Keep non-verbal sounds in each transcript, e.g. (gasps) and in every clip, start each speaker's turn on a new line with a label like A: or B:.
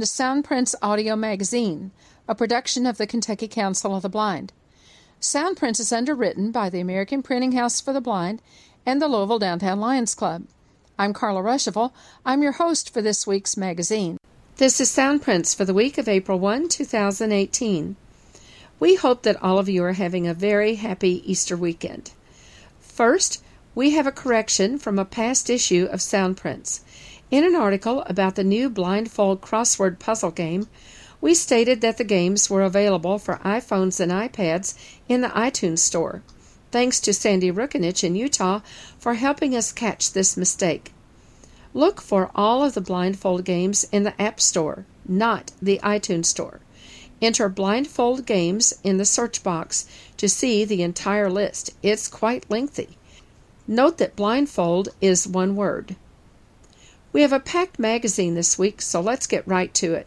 A: To Soundprints Audio Magazine, a production of the Kentucky Council of the Blind. Soundprints is underwritten by the American Printing House for the Blind and the Louisville Downtown Lions Club. I'm Carla Ruschival. I'm your host for this week's magazine. This is Soundprints for the week of April 1, 2018. We hope that all of you are having a very happy Easter weekend. First, we have a correction from a past issue of Soundprints. In an article about the new blindfold crossword puzzle game, we stated that the games were available for iPhones and iPads in the iTunes Store. Thanks to Sandy Rukinich in Utah for helping us catch this mistake. Look for all of the blindfold games in the App Store, not the iTunes Store. Enter blindfold games in the search box to see the entire list. It's quite lengthy. Note that blindfold is one word. We have a packed magazine this week, so let's get right to it.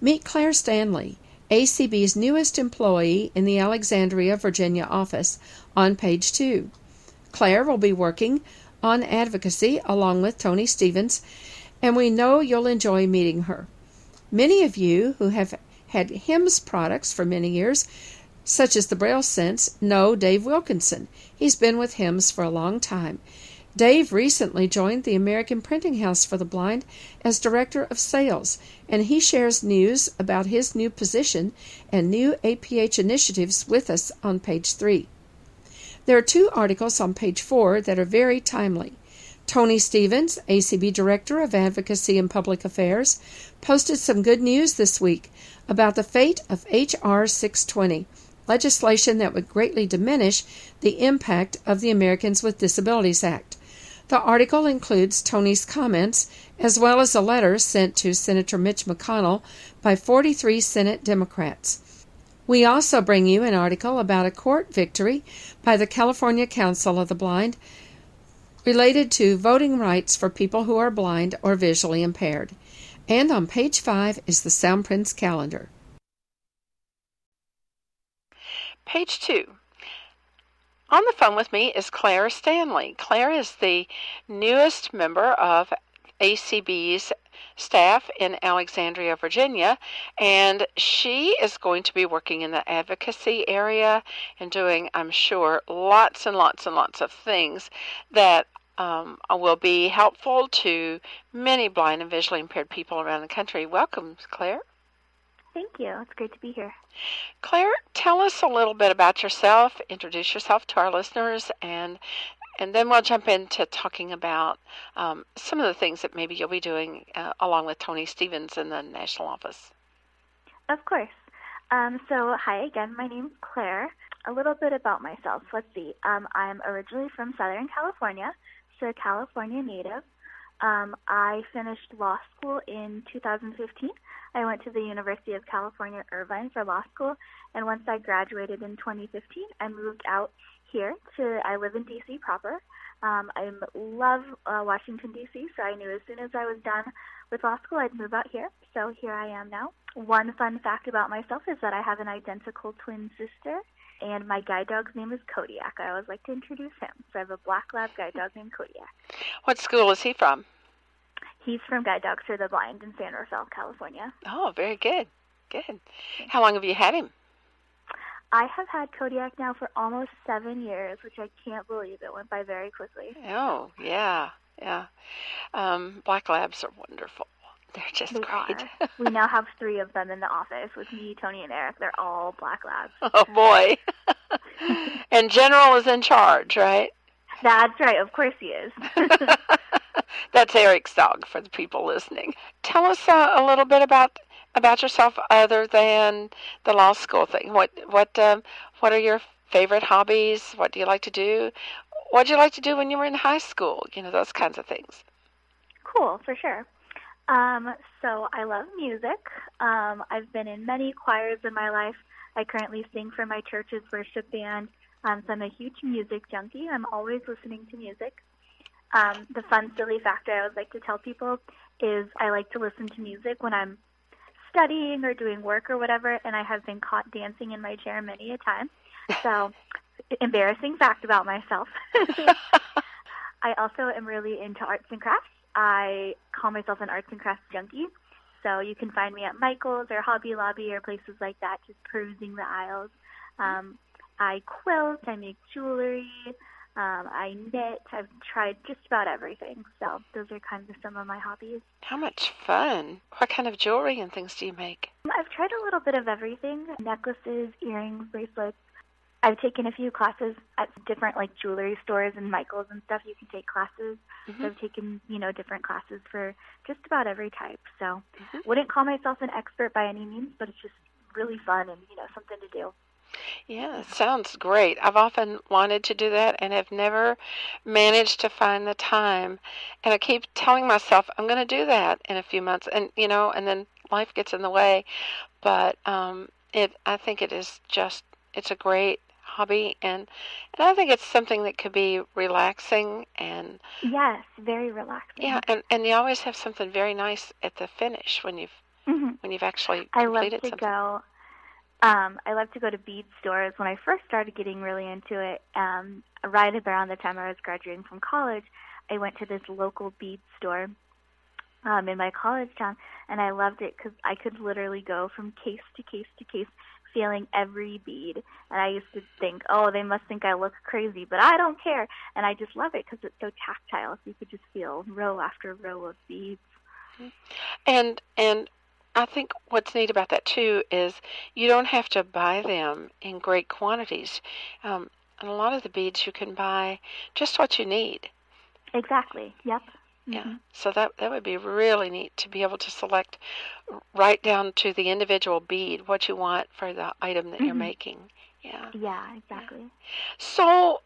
A: Meet Claire Stanley, ACB's newest employee in the Alexandria, Virginia office, on page two. Claire will be working on advocacy along with Tony Stevens, and we know you'll enjoy meeting her. Many of you who have had HIMS products for many years, such as the Braille Sense, know Dave Wilkinson. He's been with HIMS for a long time. Dave recently joined the American Printing House for the Blind as Director of Sales, and he shares news about his new position and new APH initiatives with us on page 3. There are two articles on page 4 that are very timely. Tony Stevens, ACB Director of Advocacy and Public Affairs, posted some good news this week about the fate of H.R. 620, legislation that would greatly diminish the impact of the Americans with Disabilities Act. The article includes Tony's comments as well as a letter sent to Senator Mitch McConnell by 43 Senate Democrats. We also bring you an article about a court victory by the California Council of the Blind related to voting rights for people who are blind or visually impaired. And on page 5 is the Sound Soundprints calendar.
B: Page 2 on the phone with me is Claire Stanley. Claire is the newest member of ACB's staff in Alexandria, Virginia, and she is going to be working in the advocacy area and doing, I'm sure, lots and lots and lots of things that um, will be helpful to many blind and visually impaired people around the country. Welcome, Claire.
C: Thank you. It's great to be here.
B: Claire, tell us a little bit about yourself. Introduce yourself to our listeners, and and then we'll jump into talking about um, some of the things that maybe you'll be doing uh, along with Tony Stevens in the national office.
C: Of course. Um, so, hi again. My name's Claire. A little bit about myself. Let's see. Um, I'm originally from Southern California, so a California native. Um, I finished law school in 2015. I went to the University of California, Irvine for law school, and once I graduated in 2015, I moved out here to. I live in DC proper. Um, I love uh, Washington DC, so I knew as soon as I was done with law school, I'd move out here. So here I am now. One fun fact about myself is that I have an identical twin sister, and my guide dog's name is Kodiak. I always like to introduce him. So I have a black lab guide dog named Kodiak.
B: What school is he from?
C: He's from Guide Dogs for the Blind in San Rafael, California.
B: Oh, very good. Good. How long have you had him?
C: I have had Kodiak now for almost seven years, which I can't believe. It went by very quickly.
B: Oh, yeah, yeah. Um, black labs are wonderful. (laughs) They're just
C: they
B: great.
C: Are. we now have three of them in the office with me, Tony, and Eric. They're all black labs.
B: Oh boy! (laughs) and General is in charge, right?
C: That's right. Of course he is. (laughs)
B: That's Eric's dog for the people listening. Tell us uh, a little bit about about yourself other than the law school thing. What what um, what are your favorite hobbies? What do you like to do? What did you like to do when you were in high school? You know those kinds of things.
C: Cool, for sure. Um, so I love music. Um, I've been in many choirs in my life. I currently sing for my church's worship band. Um, so I'm a huge music junkie. I'm always listening to music. Um, the fun, silly fact I always like to tell people is I like to listen to music when I'm studying or doing work or whatever, and I have been caught dancing in my chair many a time. So, (laughs) embarrassing fact about myself. (laughs) (laughs) I also am really into arts and crafts. I call myself an arts and crafts junkie. So you can find me at Michael's or Hobby Lobby or places like that, just perusing the aisles. Um, I quilt, I make jewelry, um, I knit. I've tried just about everything. So those are kind of some of my hobbies.
B: How much fun! What kind of jewelry and things do you make?
C: I've tried a little bit of everything: necklaces, earrings, bracelets. I've taken a few classes at different like jewelry stores and Michaels and stuff. You can take classes.
B: Mm-hmm.
C: So I've taken you know different classes for just about every type. So
B: Mm-hmm.
C: wouldn't call myself an expert by any means, but it's just really fun and you know something to do.
B: Yeah, sounds great. I've often wanted to do that and have never managed to find the time. And I keep telling myself I'm going to do that in a few months, and you know, and then life gets in the way. But um, it, I think it is just, it's a great hobby, and and I think it's something that could be relaxing and
C: Yes, very relaxing.
B: yeah, and and you always have something very nice at the finish when you've
C: hmm
B: when you've actually
C: I love to
B: something.
C: go. Um, I love to go to bead stores. When I first started getting really into it, um, right around the time I was graduating from college, I went to this local bead store um, in my college town, and I loved it because I could literally go from case to case to case, feeling every bead. And I used to think, oh, they must think I look crazy, but I don't care. And I just love it because it's so tactile. So you could just feel row after row of beads.
B: And and I think what's neat about that too is you don't have to buy them in great quantities. Um, and a lot of the beads you can buy just what you need.
C: Exactly. Yep.
B: Yeah.
C: Mhm.
B: So that that would be really neat to be able to select right down to the individual bead what you want for the item that you're
C: Mhm.
B: making. Yeah.
C: Yeah, exactly.
B: So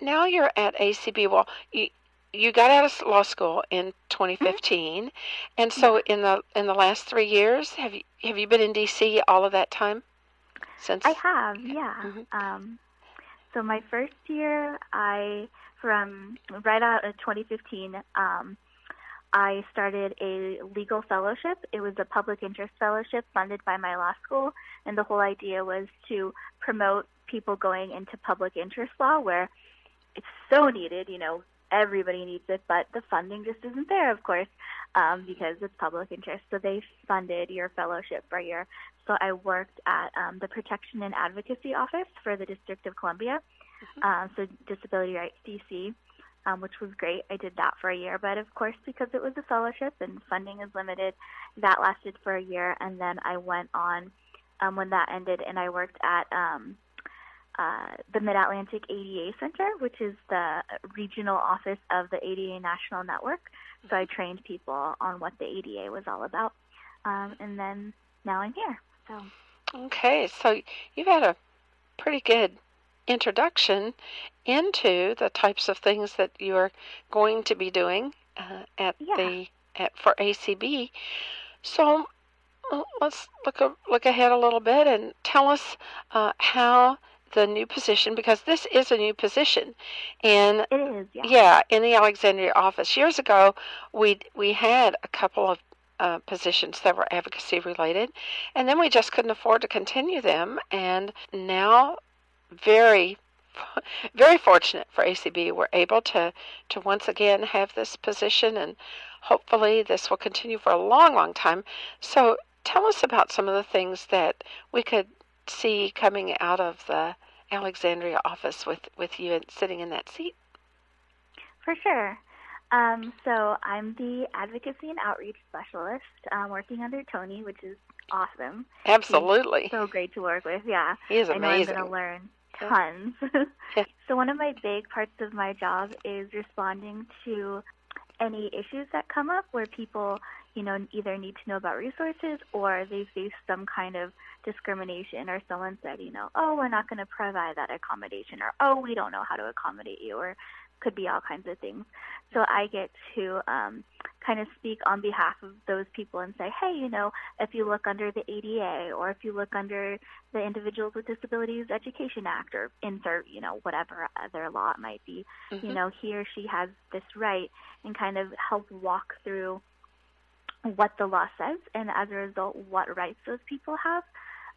B: now you're at ACB. Well, you you got out of law school in 2015, and so in the in the last three years, have you have you been in DC all of that time? Since
C: I have, yeah.
B: Mhm.
C: Um, so my first year, I from right out of 2015, um, I started a legal fellowship. It was a public interest fellowship funded by my law school, and the whole idea was to promote people going into public interest law, where it's so needed. You know, everybody needs it, but the funding just isn't there, of course, um, because it's public interest. So they funded your fellowship for your so I worked at um, the Protection and Advocacy Office for the District of Columbia, um, so Disability Rights DC, um, which was great. I did that for a year, but of course, because it was a fellowship and funding is limited, that lasted for a year, and then I went on um, when that ended, and I worked at um, uh, the Mid Atlantic ADA Center, which is the regional office of the ADA National Network. So I trained people on what the ADA was all about, um, and then now I'm here. So
B: Okay, so you've had a pretty good introduction into the types of things that you're going to be doing uh, at
C: Yeah.
B: the at for ACB. So uh, let's look a, look ahead a little bit and tell us uh, how the new position, because this is a new position, and
C: is, yeah.
B: yeah, in the Alexandria office. Years ago, we we had a couple of uh, positions that were advocacy related, and then we just couldn't afford to continue them. And now, very (laughs) very fortunate for ACB, we're able to to once again have this position, and hopefully this will continue for a long, long time. So, tell us about some of the things that we could see coming out of the Alexandria office with with you and sitting in that seat.
C: For sure. Um, so I'm the advocacy and outreach specialist, um, working under Tony, which is awesome.
B: Absolutely.
C: So great to work with. Yeah,
B: He is
C: I know I'm going to learn tons. (laughs) So one of my big parts of my job is responding to any issues that come up where people, you know, either need to know about resources or they face some kind of discrimination or someone said, you know, oh, we're not going to provide that accommodation or oh, we don't know how to accommodate you or could be all kinds of things. So I get to um, kind of speak on behalf of those people and say, hey, you know, if you look under the ADA or if you look under the Individuals with Disabilities Education Act or insert, you know, whatever other law it might be,
B: Mhm.
C: you know, he or she has this right and kind of help walk through what the law says and as a result what rights those people have.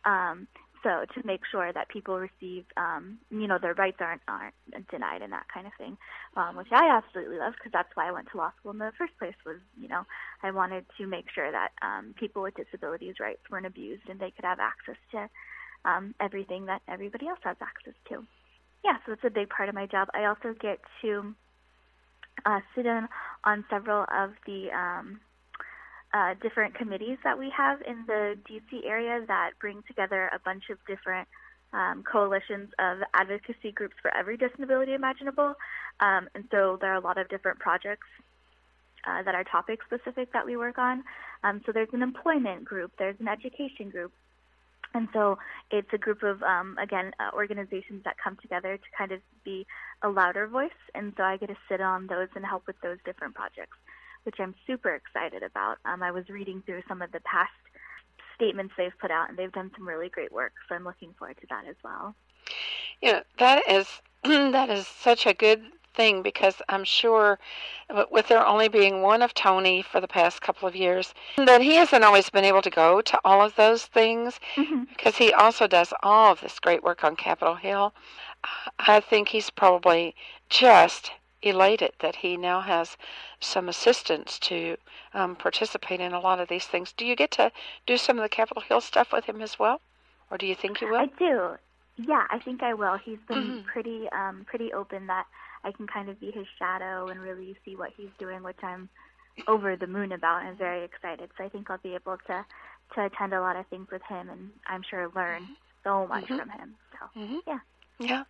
C: Um, so to make sure that people receive, um, you know, their rights aren't aren't denied and that kind of thing, um, which I absolutely love because that's why I went to law school in the first place. Was you know, I wanted to make sure that um, people with disabilities' rights weren't abused and they could have access to um, everything that everybody else has access to. Yeah, so it's a big part of my job. I also get to uh, sit in on several of the um, uh, different committees that we have in the DC area that bring together a bunch of different um, coalitions of advocacy groups for every disability imaginable. Um, and so there are a lot of different projects uh, that are topic specific that we work on. Um, so there's an employment group, there's an education group. And so it's a group of, um, again, uh, organizations that come together to kind of be a louder voice. And so I get to sit on those and help with those different projects which I'm super excited about. Um, I was reading through some of the past statements they've put out, and they've done some really great work. So I'm looking forward to that as well.
B: Yeah, that is (clears throat) that is such a good thing because I'm sure, with there only being one of Tony for the past couple of years, that he hasn't always been able to go to all of those things mm-hmm. because he also does all of this great work on Capitol Hill. I think he's probably just elated that he now has some assistance to um, participate in a lot of these things. Do you get to do some of the Capitol Hill stuff with him as well, or do you think you will?
C: I do. Yeah, I think I will. He's been mm-hmm. pretty um, pretty open that I can kind of be his shadow and really see what he's doing, which I'm over the moon about and very excited. So I think I'll be able to to attend a lot of things with him, and I'm sure learn so much mm-hmm. from him. So mm-hmm. yeah.
B: Yeah,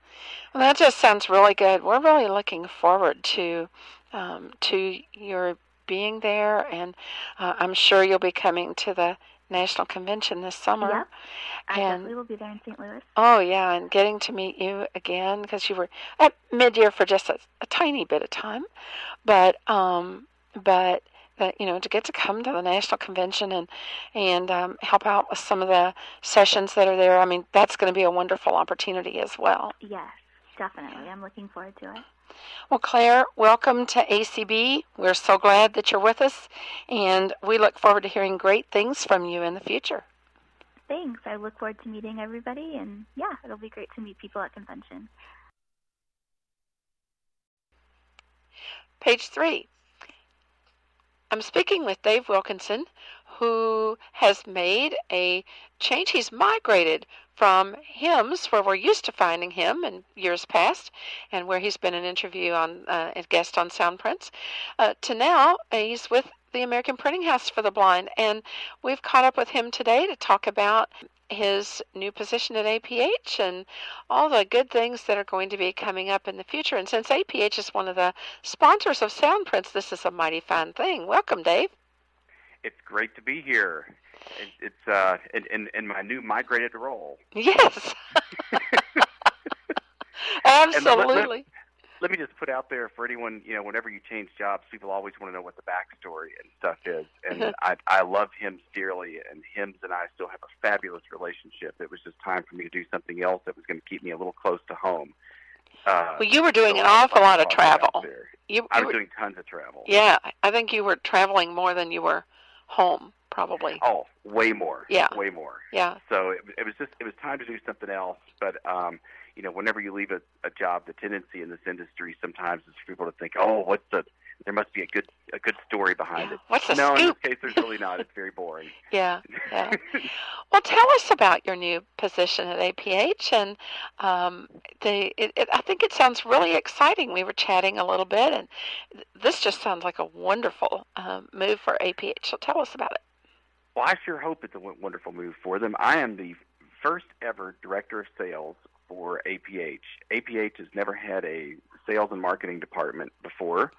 B: well, that just sounds really good. We're really looking forward to um, to your being there, and uh, I'm sure you'll be coming to the national convention this summer.
C: Yeah, I and, definitely will be there in St. Louis.
B: Oh yeah, and getting to meet you again because you were at mid-year for just a, a tiny bit of time, but um, but that you know to get to come to the national convention and and um, help out with some of the sessions that are there. I mean, that's going to be a wonderful opportunity as well.
C: Yes, definitely. I'm looking forward to it.
B: Well, Claire, welcome to ACB. We're so glad that you're with us, and we look forward to hearing great things from you in the future.
C: Thanks. I look forward to meeting everybody, and yeah, it'll be great to meet people at convention.
B: Page three. I'm speaking with Dave Wilkinson, who has made a change. He's migrated from HIMS, where we're used to finding him in years past, and where he's been an interview on uh, a guest on Soundprints, uh, to now uh, he's with the American Printing House for the Blind, and we've caught up with him today to talk about his new position at APH and all the good things that are going to be coming up in the future. And since APH is one of the sponsors of Soundprints, this is a mighty fine thing. Welcome, Dave.
D: It's great to be here. It's uh, in, in, in my new migrated role.
B: Yes. (laughs) (laughs) Absolutely
D: let me just put out there for anyone, you know, whenever you change jobs, people always want to know what the backstory and stuff is. And mm-hmm. I, I love him dearly, and HIMS and I still have a fabulous relationship. It was just time for me to do something else that was going to keep me a little close to home.
B: Uh, well, you were doing so an awful lot of travel.
D: You, you I was were, doing tons of travel.
B: Yeah, I think you were traveling more than you were home, probably.
D: Oh, way more.
B: Yeah,
D: way more.
B: Yeah.
D: So it, it was just it was time to do something else, but um, you know, whenever you leave a, a job, the tendency in this industry sometimes is for people to think, oh, what's the there must be a good a good story behind
B: yeah.
D: it.
B: What's the
D: no,
B: scoop?
D: in this case, there's really not. It's very boring. (laughs)
B: yeah, yeah. (laughs) well, tell us about your new position at APH, and um, the. It, it, I think it sounds really exciting. We were chatting a little bit, and this just sounds like a wonderful um, move for APH. So tell us about it.
D: Well, I sure hope it's a wonderful move for them. I am the first ever director of sales for APH. APH has never had a sales and marketing department before,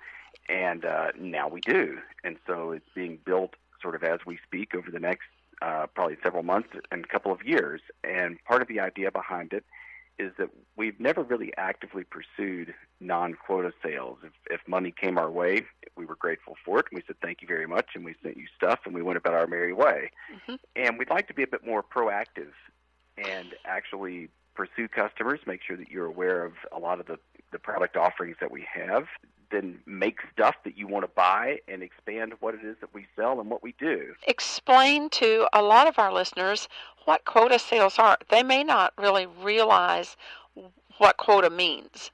D: and uh, now we do. And so it's being built sort of as we speak over the next uh, probably several months and a couple of years. And part of the idea behind it is that we've never really actively pursued non-quota sales. If, if money came our way, we were grateful for it. And we said thank you very much, and we sent you stuff, and we went about our merry way. Mm-hmm. And we'd like to be a bit more proactive and actually pursue customers, make sure that you're aware of a lot of the, the product offerings that we have, then make stuff that you want to buy and expand what it is that we sell and what we do.
B: Explain to a lot of our listeners what quota sales are. They may not really realize what quota means.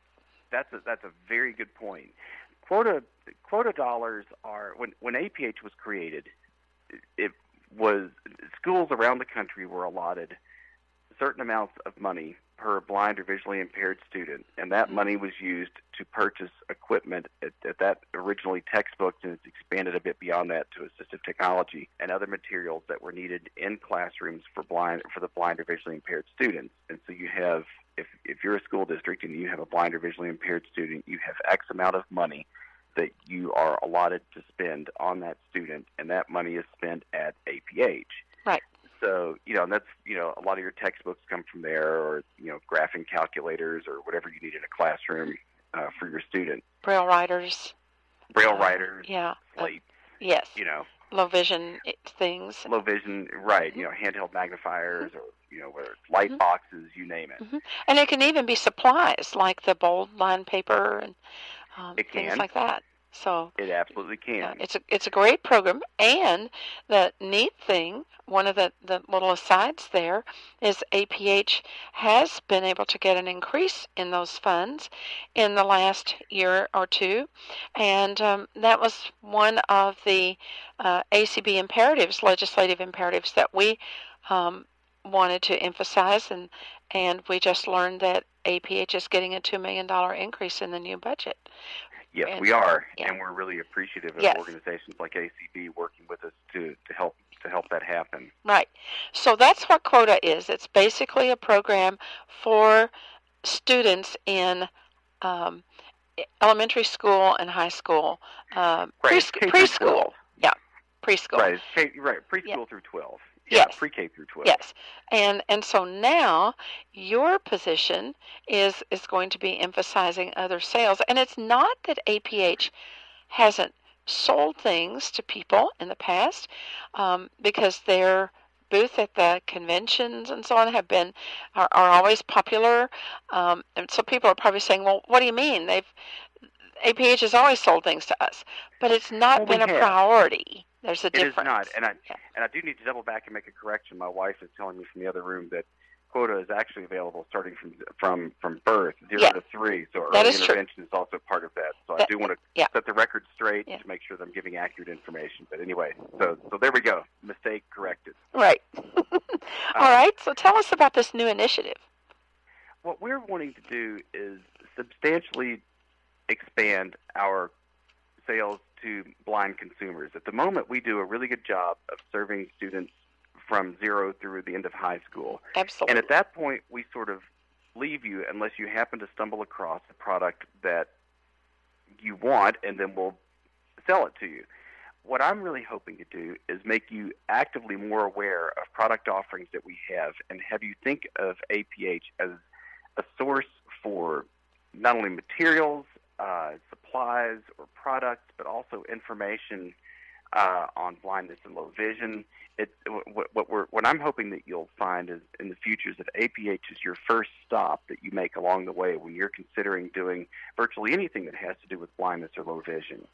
D: That's a, that's a very good point. Quota quota dollars are when when APH was created, it was schools around the country were allotted certain amounts of money per blind or visually impaired student, and that money was used to purchase equipment at, at that originally textbooks, and it's expanded a bit beyond that to assistive technology and other materials that were needed in classrooms for blind for the blind or visually impaired students. And so you have, if if you're a school district and you have a blind or visually impaired student, you have X amount of money that you are allotted to spend on that student, and that money is spent at APH.
B: Right
D: so you know and that's you know a lot of your textbooks come from there or you know graphing calculators or whatever you need in a classroom uh, for your student
B: braille writers
D: braille uh, writers
B: yeah
D: slate
B: uh, yes
D: you know
B: low vision things
D: low vision right mm-hmm. you know handheld magnifiers mm-hmm. or you know whether it's light mm-hmm. boxes you name it
B: mm-hmm. and it can even be supplies like the bold line paper and um, things like that so
D: it absolutely can.
B: Yeah, it's a it's a great program, and the neat thing, one of the the little asides there, is APH has been able to get an increase in those funds in the last year or two, and um, that was one of the uh, ACB imperatives, legislative imperatives that we um, wanted to emphasize, and and we just learned that APH is getting a two million dollar increase in the new budget,
D: Yes,
B: and,
D: we are,
B: yeah.
D: and we're really appreciative of
B: yes.
D: organizations like ACB working with us to, to help to help that happen.
B: Right. So that's what Quota is. It's basically a program for students in um, elementary school and high school, uh,
D: right.
B: pre- preschool. Yeah, preschool.
D: Right, right, preschool yeah. through twelve.
B: Yeah, yes.
D: Pre-K through 12.
B: Yes. And and so now your position is is going to be emphasizing other sales and it's not that APH hasn't sold things to people in the past um, because their booth at the conventions and so on have been are, are always popular um, and so people are probably saying well what do you mean they've APH has always sold things to us but it's not
D: well,
B: been
D: a
B: have. priority there's a difference.
D: It is not, and I
B: yeah.
D: and I do need to double back and make a correction. My wife is telling me from the other room that quota is actually available starting from from from birth, zero
B: yeah.
D: to three. So early
B: is
D: intervention
B: true.
D: is also part of that. So
B: that,
D: I do want to
B: yeah.
D: set the record straight
B: yeah.
D: to make sure that I'm giving accurate information. But anyway, so so there we go. Mistake corrected.
B: Right. (laughs) All um, right. So tell us about this new initiative.
D: What we're wanting to do is substantially expand our sales to blind consumers. At the moment, we do a really good job of serving students from zero through the end of high school.
B: Absolutely.
D: And at that point, we sort of leave you unless you happen to stumble across a product that you want, and then we'll sell it to you. What I'm really hoping to do is make you actively more aware of product offerings that we have and have you think of APH as a source for not only materials, uh, supplies or products, but also information uh, on blindness and low vision. It, what, what, we're, what I'm hoping that you'll find is in the future is that APH is your first stop that you make along the way when you're considering doing virtually anything that has to do with blindness or low vision.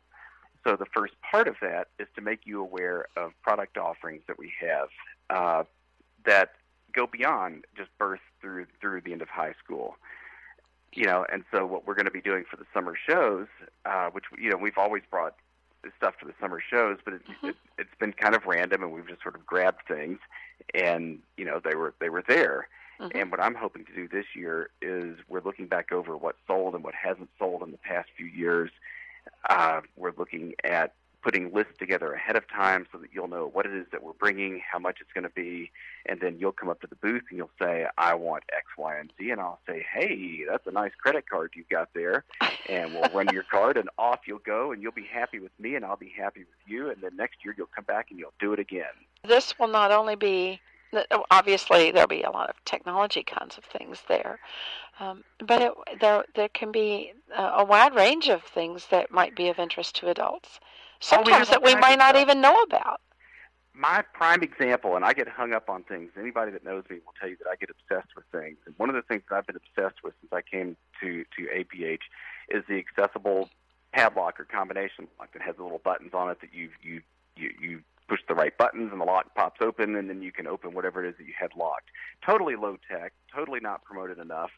D: So the first part of that is to make you aware of product offerings that we have uh, that go beyond just birth through through the end of high school you know, and so what we're going to be doing for the summer shows, uh, which you know we've always brought stuff to the summer shows, but it,
B: mm-hmm.
D: it, it's been kind of random, and we've just sort of grabbed things, and you know they were they were there.
B: Mm-hmm.
D: And what I'm hoping to do this year is we're looking back over what sold and what hasn't sold in the past few years. Uh, we're looking at putting lists together ahead of time so that you'll know what it is that we're bringing, how much it's going to be, and then you'll come up to the booth and you'll say, I want X, Y, and Z, and I'll say, hey, that's a nice credit card you've got there, and we'll run your card, and off you'll go, and you'll be happy with me, and I'll be happy with you, and then next year you'll come back and you'll do it again.
B: This will not only be obviously there'll be a lot of technology kinds of things there um, but it, there there can be a, a wide range of things that might be of interest to adults sometimes that we might not even know about.
D: My prime example, and I get hung up on things. Anybody that knows me will tell you that I get obsessed with things. And one of the things that I've been obsessed with since I came to to APH is the accessible padlock or combination lock that has little buttons on it that you you you you push the right buttons and the lock pops open, and then you can open whatever it is that you had locked. Totally low tech, totally not promoted enough.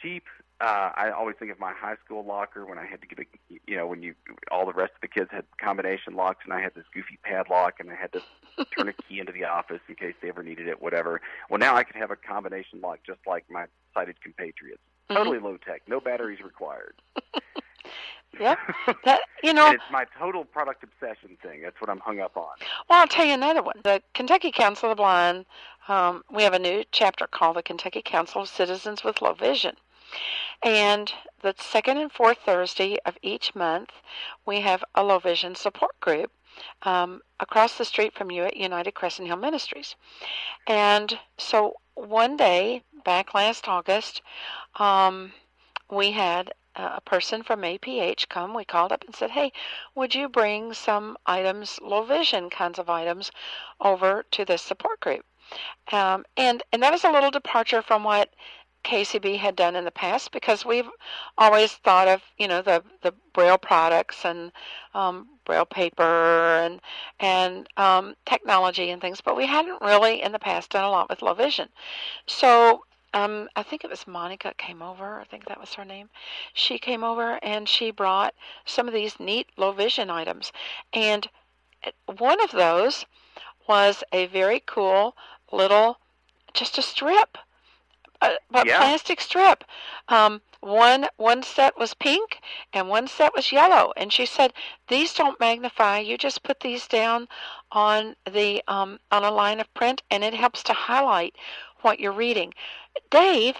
D: Cheap. Uh, I always think of my high school locker when I had to get a, you know, when you all the rest of the kids had combination locks, and I had this goofy padlock, and I had to turn a (laughs) key into the office in case they ever needed it, whatever. Well, now I can have a combination lock just like my sighted compatriots.
B: Mm-hmm.
D: Totally low tech, no batteries required. (laughs)
B: Yep. That you (laughs) know.
D: It's my total product obsession thing. That's what I'm hung up on.
B: Well, I'll tell you another one. The Kentucky Council of the Blind. Um, we have a new chapter called the Kentucky Council of Citizens with Low Vision, and the second and fourth Thursday of each month, we have a low vision support group um, across the street from you at United Crescent Hill Ministries. And so one day back last August, um, we had a person from APH come. We called up and said, "Hey, would you bring some items, low vision kinds of items, over to this support group?" Um, and and that is a little departure from what KCB had done in the past because we've always thought of you know the the braille products and um, braille paper and and um, technology and things, but we hadn't really in the past done a lot with low vision. So um, I think it was Monica came over. I think that was her name. She came over and she brought some of these neat low vision items, and one of those was a very cool little, just a strip, a, a
D: Yeah.
B: plastic strip. Um, one one set was pink and one set was yellow, and she said these don't magnify. You just put these down on the um, on a line of print, and it helps to highlight what you're reading. Dave,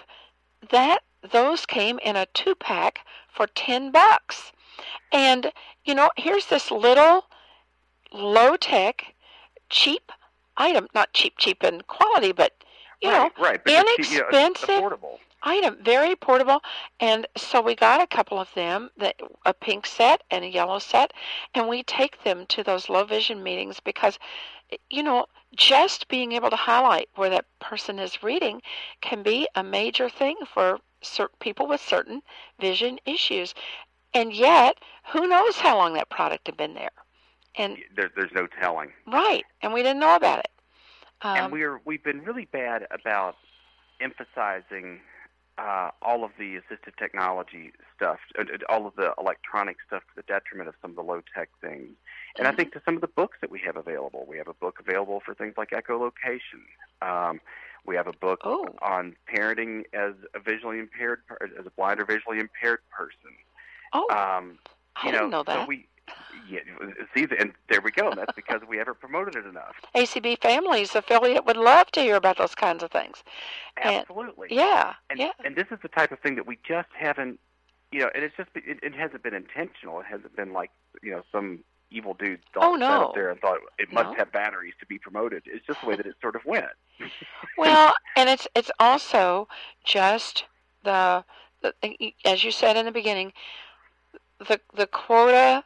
B: that those came in a two pack for ten bucks, and you know here's this little low tech, cheap item. Not cheap, cheap in quality, but you know
D: right, right. But it's, you know, it's
B: inexpensive
D: affordable.
B: item, very portable. And so we got a couple of them, that a pink set and a yellow set, and we take them to those low vision meetings because, you know, just being able to highlight where that person is reading can be a major thing for cer- people with certain vision issues. And yet, who knows how long that product had been there? And
D: There, there's no telling.
B: right, and we didn't know about it. Um,
D: and we're we've been really bad about emphasizing uh, all of the assistive technology stuff, uh, all of the electronic stuff to the detriment of some of the low tech things. And I think to some of the books that we have available, we have a book available for things like echolocation. Um, we have a book
B: Oh.
D: on parenting as a visually impaired, as a blind or visually impaired person.
B: oh,
D: Um,
B: I
D: you
B: didn't know
D: so
B: that.
D: we, yeah, see, and there we go. That's because we haven't promoted it enough. (laughs)
B: ACB Families affiliate would love to hear about those kinds of things. And-
D: Absolutely.
B: Yeah,
D: And,
B: yeah.
D: and this is the type of thing that we just haven't, you know, and it's just, it, it hasn't been intentional. It hasn't been like, you know, some evil dude thought,
B: Oh,
D: sat
B: no.
D: up there and thought it must
B: No.
D: have batteries to be promoted. It's just the way that it sort of went. (laughs)
B: Well, and it's it's also just the, the as you said in the beginning, the the quota,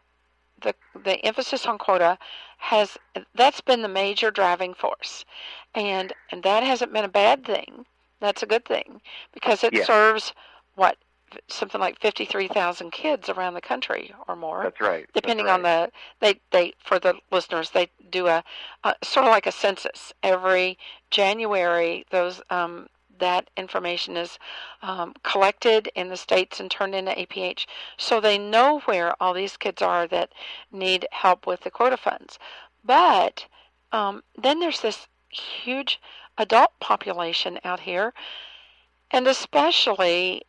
B: the the emphasis on quota has that's been the major driving force, and and that hasn't been a bad thing. That's a good thing because it
D: Yeah.
B: serves what something like fifty three thousand kids around the country or more.
D: That's right. That's
B: depending
D: right.
B: on the they they for the listeners they do a, a sort of like a census every January those um, that information is um, collected in the states and turned into APH so they know where all these kids are that need help with the quota funds but um, then there's this huge adult population out here and especially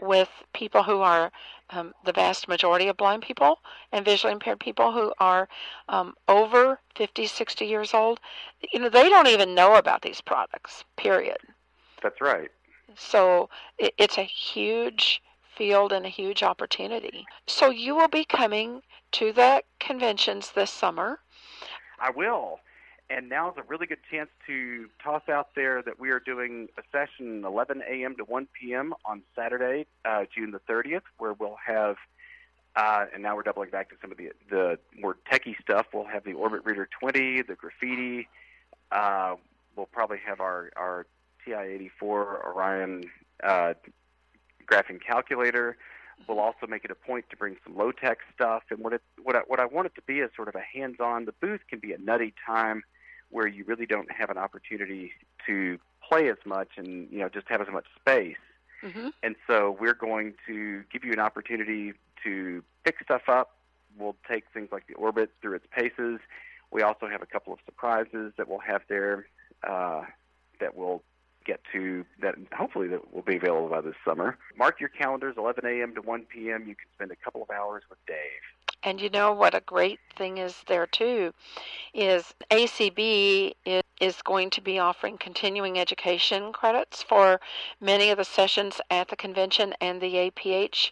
B: with people who are um, the vast majority of blind people and visually impaired people who are um, over 50, 60 years old, you know, they don't even know about these products, period.
D: That's right.
B: So it's a huge field and a huge opportunity. So you will be coming to the conventions this summer.
D: I will. And now is a really good chance to toss out there that we are doing a session 11 a.m. to 1 p.m. on Saturday, uh, June the 30th, where we'll have, uh, and now we're doubling back to some of the the more techie stuff. We'll have the Orbit Reader 20, the Graphiti. Uh, we'll probably have our our TI-84 Orion uh, graphing calculator. We'll also make it a point to bring some low tech stuff, and what it what I, what I want it to be is sort of a hands on. The booth can be a nutty time where you really don't have an opportunity to play as much and you know just have as much space.
B: Mm-hmm.
D: And so we're going to give you an opportunity to pick stuff up. We'll take things like the orbit through its paces. We also have a couple of surprises that we'll have there uh, that we'll get to that hopefully that will be available by this summer. Mark your calendars 11 a.m. to 1 p.m. You can spend a couple of hours with Dave.
B: And you know what a great thing is there too is ACB is going to be offering continuing education credits for many of the sessions at the convention and the APH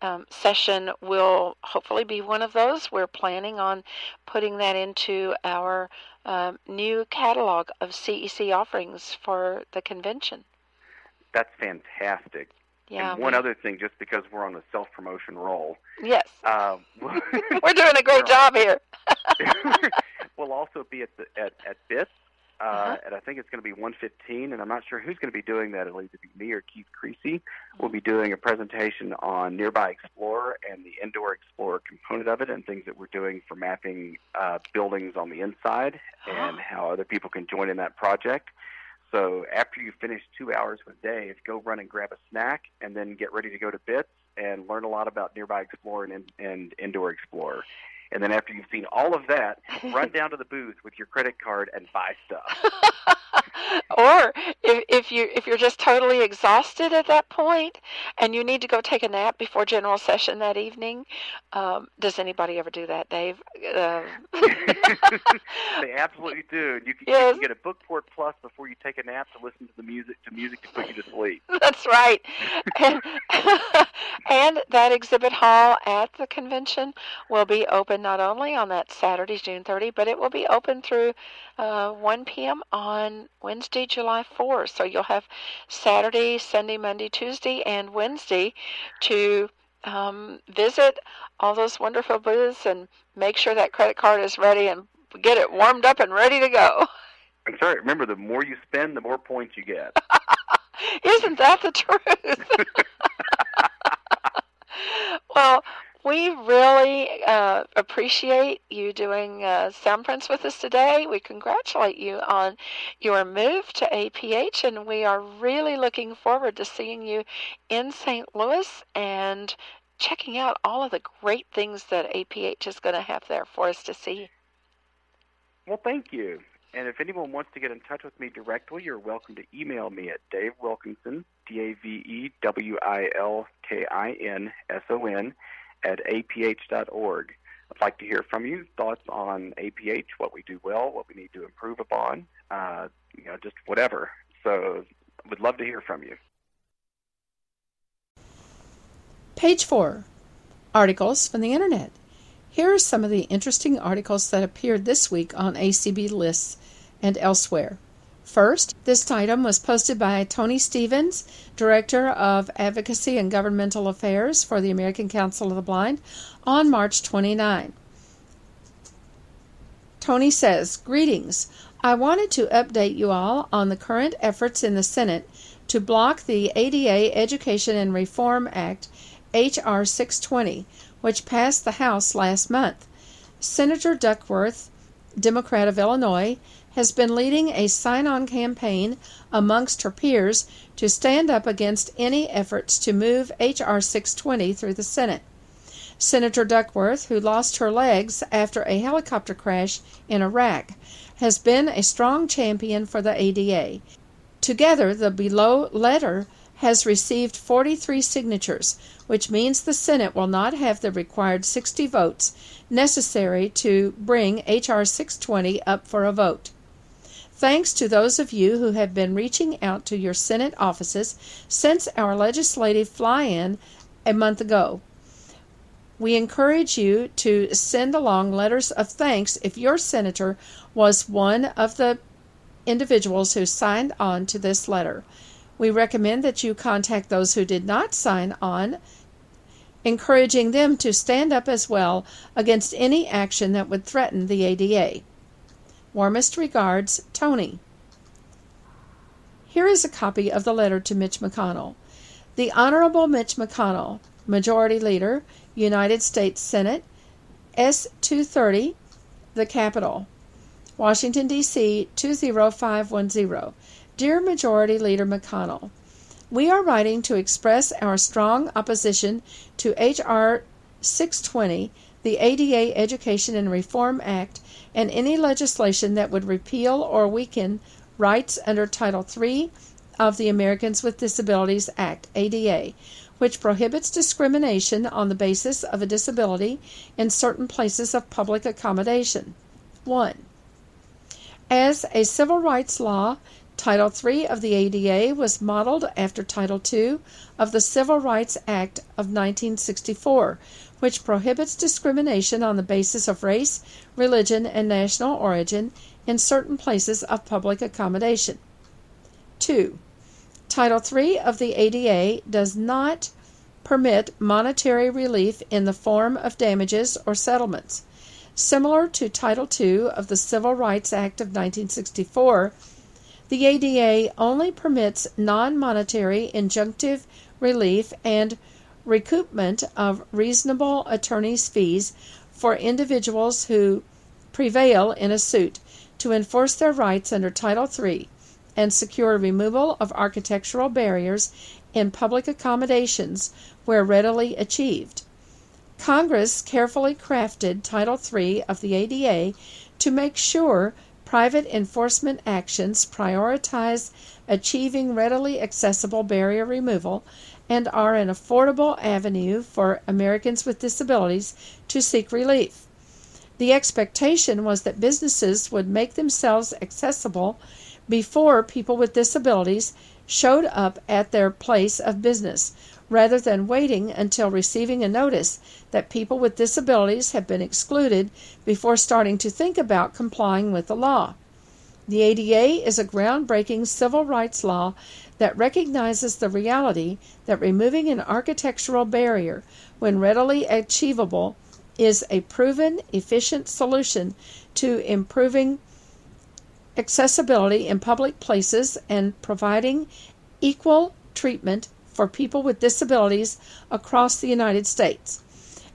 B: um, session will hopefully be one of those. We're planning on putting that into our um, new catalog of CEC offerings for the convention.
D: That's fantastic.
B: Yeah.
D: And one other thing, just because we're on a self promotion roll.
B: Yes.
D: Uh, (laughs)
B: we're doing a great (laughs) job here. (laughs)
D: we'll also be at the at, at BITS uh, uh-huh. and I think it's going to be 115, and I'm not sure who's going to be doing that. It'll either be me or Keith Creasy. We'll be doing a presentation on Nearby Explorer and the Indoor Explorer component of it, and things that we're doing for mapping uh, buildings on the inside, (gasps) and how other people can join in that project. So after you finish two hours with Dave, go run and grab a snack, and then get ready to go to Bits and learn a lot about Nearby Explorer and, and Indoor Explorer. And then after you've seen all of that, (laughs) run down to the booth with your credit card and buy stuff. (laughs) (laughs)
B: or if, if you if you're just totally exhausted at that point and you need to go take a nap before general session that evening, um, does anybody ever do that, Dave? Uh, (laughs)
D: they absolutely do. You can,
B: yes.
D: you can get a Bookport Plus before you take a nap to listen to the music to music to put you to sleep. (laughs)
B: That's right. and, and that exhibit hall at the convention will be open not only on that Saturday, June 30, but it will be open through uh, 1 p.m. on Wednesday, July 4th. So you'll have Saturday, Sunday, Monday, Tuesday, and Wednesday to um, visit all those wonderful booths and make sure that credit card is ready and get it warmed up and ready to go.
D: I'm sorry. Remember, the more you spend, the more points you get. (laughs)
B: Isn't that the truth? (laughs) well, we really uh, appreciate you doing uh, Soundprints with us today. We congratulate you on your move to APH, and we are really looking forward to seeing you in St. Louis and checking out all of the great things that APH is going to have there for us to see.
D: Well, thank you. And if anyone wants to get in touch with me directly, you're welcome to email me at Dave Wilkinson, D A V E W I L K I N S O N, at aph.org. I'd like to hear from you thoughts on APH, what we do well, what we need to improve upon, uh, you know, just whatever. So, would love to hear from you.
A: Page four, articles from the internet. Here are some of the interesting articles that appeared this week on ACB lists and elsewhere. First, this item was posted by Tony Stevens, Director of Advocacy and Governmental Affairs for the American Council of the Blind, on March 29. Tony says, Greetings. I wanted to update you all on the current efforts in the Senate to block the ADA Education and Reform Act, H.R. 620, which passed the House last month. Senator Duckworth, Democrat of Illinois, has been leading a sign on campaign amongst her peers to stand up against any efforts to move H.R. 620 through the Senate. Senator Duckworth, who lost her legs after a helicopter crash in Iraq, has been a strong champion for the ADA. Together, the below letter has received 43 signatures, which means the Senate will not have the required 60 votes necessary to bring H.R. 620 up for a vote. Thanks to those of you who have been reaching out to your Senate offices since our legislative fly in a month ago. We encourage you to send along letters of thanks if your senator was one of the individuals who signed on to this letter. We recommend that you contact those who did not sign on, encouraging them to stand up as well against any action that would threaten the ADA. Warmest regards, Tony. Here is a copy of the letter to Mitch McConnell. The Honorable Mitch McConnell, Majority Leader, United States Senate, S 230, the Capitol, Washington, D.C. 20510. Dear Majority Leader McConnell, we are writing to express our strong opposition to H.R. 620, the ADA Education and Reform Act, and any legislation that would repeal or weaken rights under Title III of the Americans with Disabilities Act, ADA, which prohibits discrimination on the basis of a disability in certain places of public accommodation. 1. As a civil rights law, Title III of the ADA was modeled after Title II of the Civil Rights Act of 1964, which prohibits discrimination on the basis of race, religion, and national origin in certain places of public accommodation. 2. Title III of the ADA does not permit monetary relief in the form of damages or settlements. Similar to Title II of the Civil Rights Act of 1964, the ADA only permits non monetary injunctive relief and recoupment of reasonable attorney's fees for individuals who prevail in a suit to enforce their rights under Title III and secure removal of architectural barriers in public accommodations where readily achieved. Congress carefully crafted Title III of the ADA to make sure private enforcement actions prioritize achieving readily accessible barrier removal and are an affordable avenue for Americans with disabilities to seek relief. The expectation was that businesses would make themselves accessible before people with disabilities showed up at their place of business, rather than waiting until receiving a notice that people with disabilities have been excluded before starting to think about complying with the law. The ADA is a groundbreaking civil rights law that recognizes the reality that removing an architectural barrier, when readily achievable, is a proven, efficient solution to improving accessibility in public places and providing equal treatment for people with disabilities across the United States.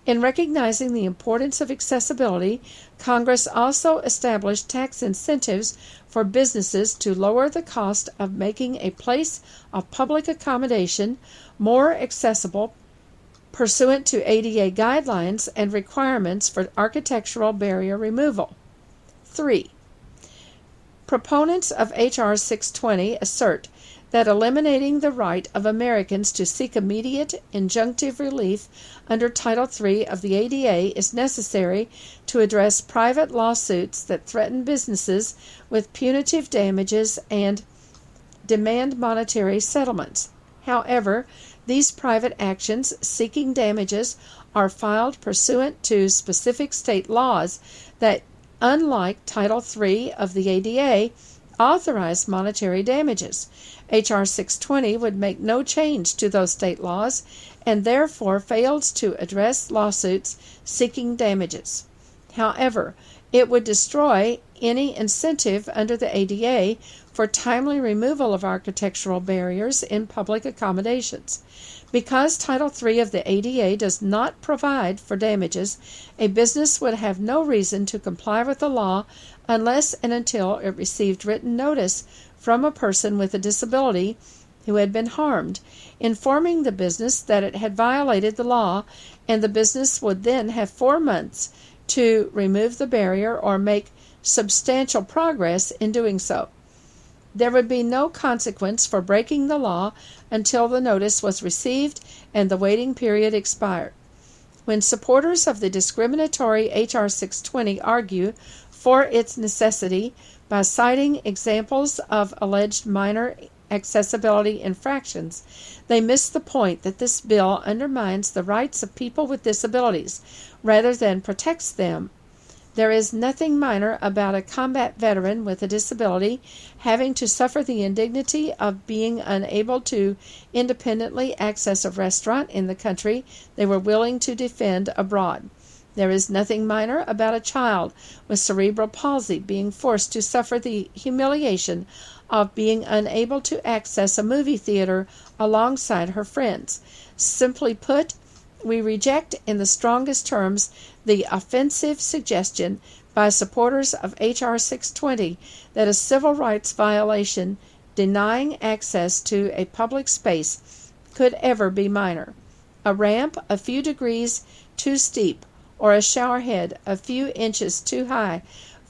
A: In recognizing the importance of accessibility, Congress also established tax incentives for businesses to lower the cost of making a place of public accommodation more accessible pursuant to ADA guidelines and requirements for architectural barrier removal. 3. Proponents of H.R. 620 assert that eliminating the right of Americans to seek immediate injunctive relief under Title III of the ADA is necessary to address private lawsuits that threaten businesses with punitive damages and demand monetary settlements. However, these private actions seeking damages are filed pursuant to specific state laws that, unlike Title III of the ADA, authorize monetary damages. H.R. 620 would make no change to those state laws and therefore fails to address lawsuits seeking damages. However, it would destroy any incentive under the ADA for timely removal of architectural barriers in public accommodations. Because Title III of the ADA does not provide for damages, a business would have no reason to comply with the law unless and until it received written notice from a person with a disability who had been harmed, informing the business that it had violated the law, and the business would then have four months to remove the barrier or make substantial progress in doing so. There would be no consequence for breaking the law until the notice was received and the waiting period expired. When supporters of the discriminatory H.R. 620 argue for its necessity, by citing examples of alleged minor accessibility infractions, they miss the point that this bill undermines the rights of people with disabilities rather than protects them. There is nothing minor about a combat veteran with a disability having to suffer the indignity of being unable to independently access a restaurant in the country they were willing to defend abroad. There is nothing minor about a child with cerebral palsy being forced to suffer the humiliation of being unable to access a movie theater alongside her friends. Simply put, we reject in the strongest terms the offensive suggestion by supporters of H.R. 620 that a civil rights violation denying access to a public space could ever be minor. A ramp a few degrees too steep or a shower head a few inches too high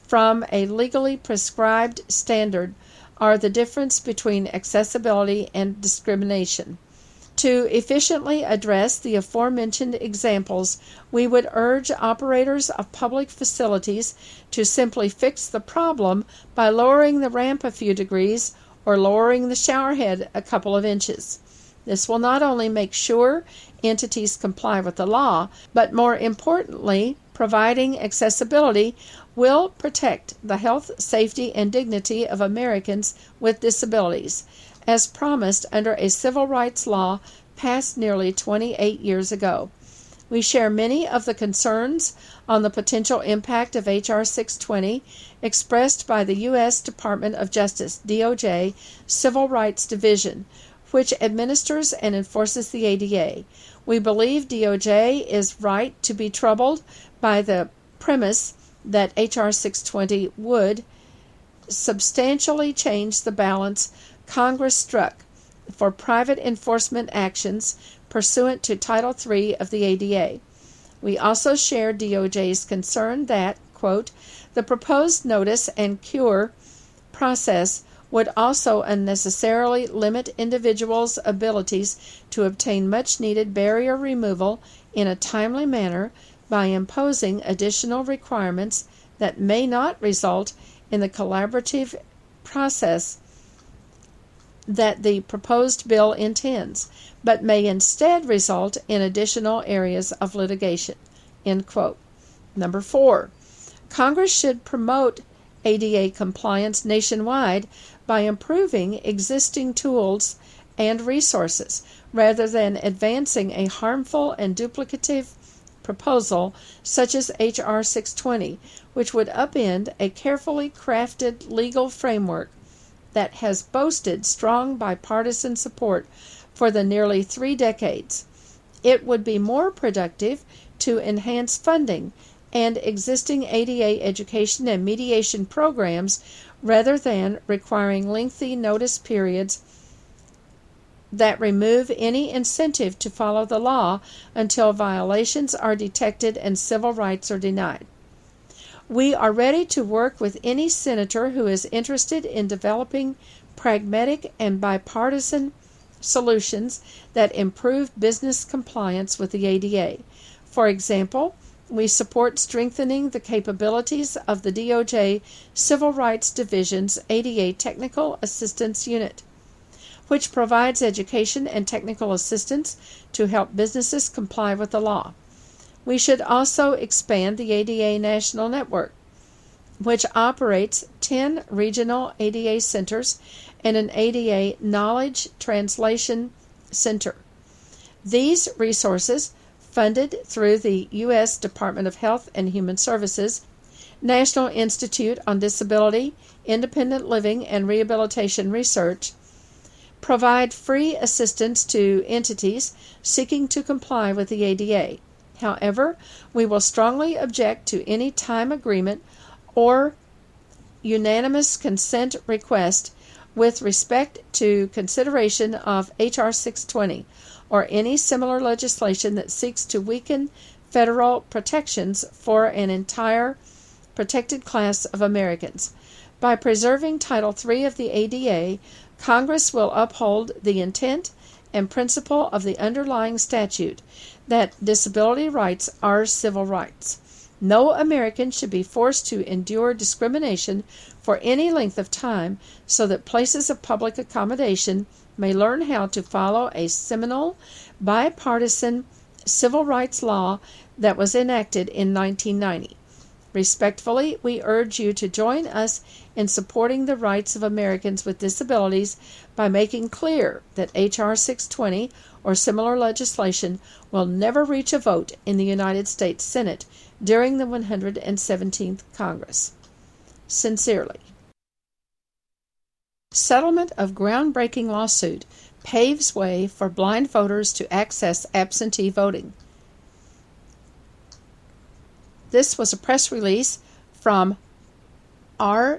A: from a legally prescribed standard are the difference between accessibility and discrimination. To efficiently address the aforementioned examples, we would urge operators of public facilities to simply fix the problem by lowering the ramp a few degrees or lowering the shower head a couple of inches. This will not only make sure entities comply with the law, but more importantly, providing accessibility will protect the health, safety, and dignity of Americans with disabilities as promised under a civil rights law passed nearly 28 years ago. We share many of the concerns on the potential impact of H.R. 620 expressed by the U.S. Department of Justice DOJ Civil Rights Division, which administers and enforces the ADA. We believe DOJ is right to be troubled by the premise that H.R. 620 would substantially change the balance Congress struck for private enforcement actions pursuant to Title III of the ADA. We also share DOJ's concern that, quote, the proposed notice and cure process would also unnecessarily limit individuals' abilities to obtain much needed barrier removal in a timely manner by imposing additional requirements that may not result in the collaborative process that the proposed bill intends, but may instead result in additional areas of litigation. Number four, Congress should promote ADA compliance nationwide by improving existing tools and resources rather than advancing a harmful and duplicative proposal such as H.R. 620, which would upend a carefully crafted legal framework that has boasted strong bipartisan support for the nearly three decades. It would be more productive to enhance funding and existing ADA education and mediation programs rather than requiring lengthy notice periods that remove any incentive to follow the law until violations are detected and civil rights are denied. We are ready to work with any senator who is interested in developing pragmatic and bipartisan solutions that improve business compliance with the ADA. For example, we support strengthening the capabilities of the DOJ Civil Rights Division's ADA Technical Assistance Unit, which provides education and technical assistance to help businesses comply with the law. We should also expand the ADA National Network, which operates 10 regional ADA centers and an ADA Knowledge Translation Center. These resources, funded through the U.S. Department of Health and Human Services, National Institute on Disability, Independent Living, and Rehabilitation Research, provide free assistance to entities seeking to comply with the ADA. However, we will strongly object to any time agreement or unanimous consent request with respect to consideration of H.R. 620 or any similar legislation that seeks to weaken federal protections for an entire protected class of Americans. By preserving Title III of the ADA, Congress will uphold the intent and principle of the underlying statute that disability rights are civil rights. No American should be forced to endure discrimination for any length of time so that places of public accommodation may learn how to follow a seminal bipartisan civil rights law that was enacted in 1990. Respectfully, we urge you to join us in supporting the rights of Americans with disabilities by making clear that H.R. 620 or similar legislation will never reach a vote in the United States Senate during the 117th Congress. Sincerely. Settlement of groundbreaking lawsuit paves way for blind voters to access absentee voting. This was a press release from rbgg.com.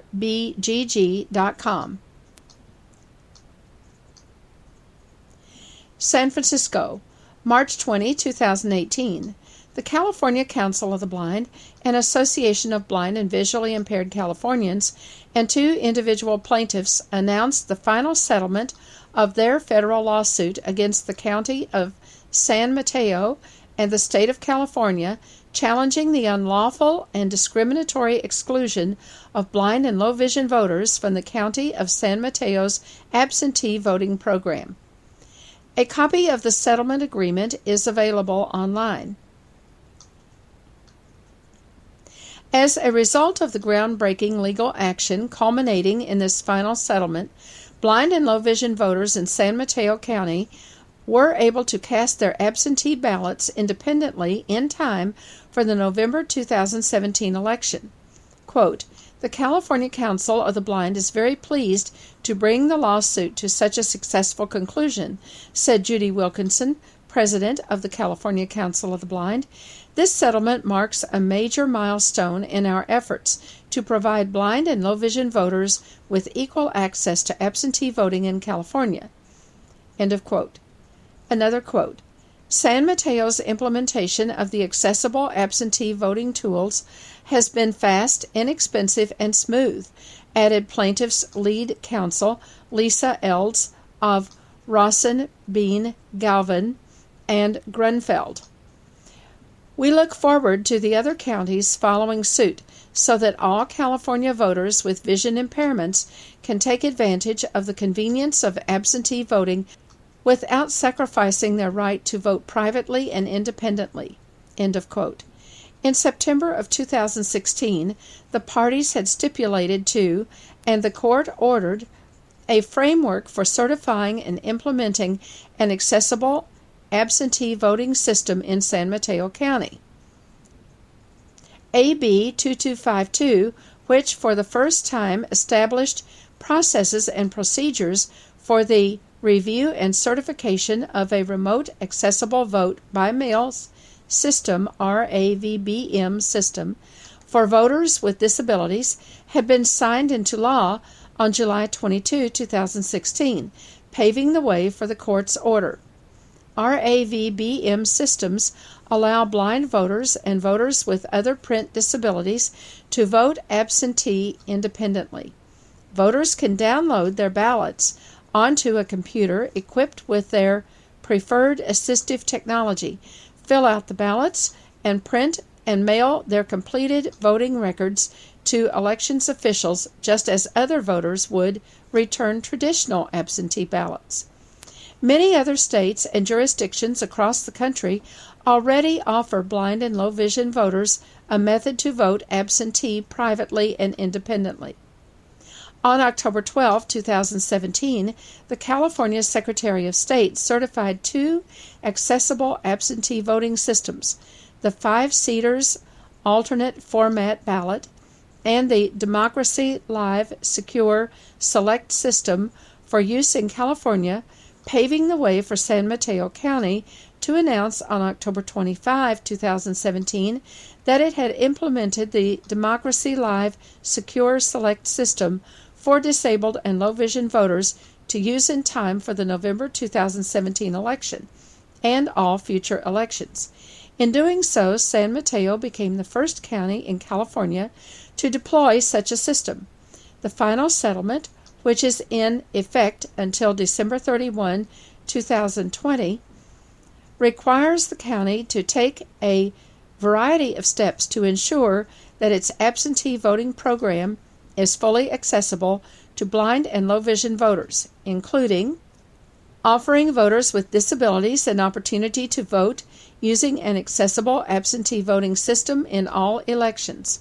A: San Francisco, March 20, 2018. The California Council of the Blind, an association of blind and visually impaired Californians, and two individual plaintiffs announced the final settlement of their federal lawsuit against the County of San Mateo and the State of California, challenging the unlawful and discriminatory exclusion of blind and low vision voters from the County of San Mateo's absentee voting program. A copy of the settlement agreement is available online. As a result of the groundbreaking legal action culminating in this final settlement, blind and low vision voters in San Mateo County were able to cast their absentee ballots independently in time for the November 2017 election. Quote, the California Council of the Blind is very pleased to bring the lawsuit to such a successful conclusion, said Judy Wilkinson, president of the California Council of the Blind. This settlement marks a major milestone in our efforts to provide blind and low vision voters with equal access to absentee voting in California. End of quote. Another quote San Mateo's implementation of the accessible absentee voting tools has been fast, inexpensive, and smooth, added plaintiff's lead counsel Lisa Ells of Rosen, Bien, Galvan, and Grunfeld. We look forward to the other counties following suit so that all California voters with vision impairments can take advantage of the convenience of absentee voting without sacrificing their right to vote privately and independently. End of quote. In September of 2016, the parties had stipulated to, and the court ordered, a framework for certifying and implementing an accessible absentee voting system in San Mateo County. AB 2252, which for the first time established processes and procedures for the review and certification of a remote accessible vote by mail system RAVBM system for voters with disabilities had been signed into law on July 22, 2016, paving the way for the court's order. RAVBM systems allow blind voters and voters with other print disabilities to vote absentee independently. Voters can download their ballots onto a computer equipped with their preferred assistive technology, fill out the ballots, and print and mail their completed voting records to elections officials just as other voters would return traditional absentee ballots. Many other states and jurisdictions across the country already offer blind and low vision voters a method to vote absentee privately and independently. On October 12, 2017, the California Secretary of State certified two accessible absentee voting systems the Five Cedars alternate format ballot and the Democracy Live Secure Select System for use in California paving the way for San Mateo County to announce on October 25, 2017, that it had implemented the Democracy Live Secure Select system for disabled and low vision voters to use in time for the November 2017 election and all future elections. In doing so, San Mateo became the first county in California to deploy such a system. The final settlement which is in effect until December 31, 2020, requires the county to take a variety of steps to ensure that its absentee voting program is fully accessible to blind and low vision voters, including offering voters with disabilities an opportunity to vote using an accessible absentee voting system in all elections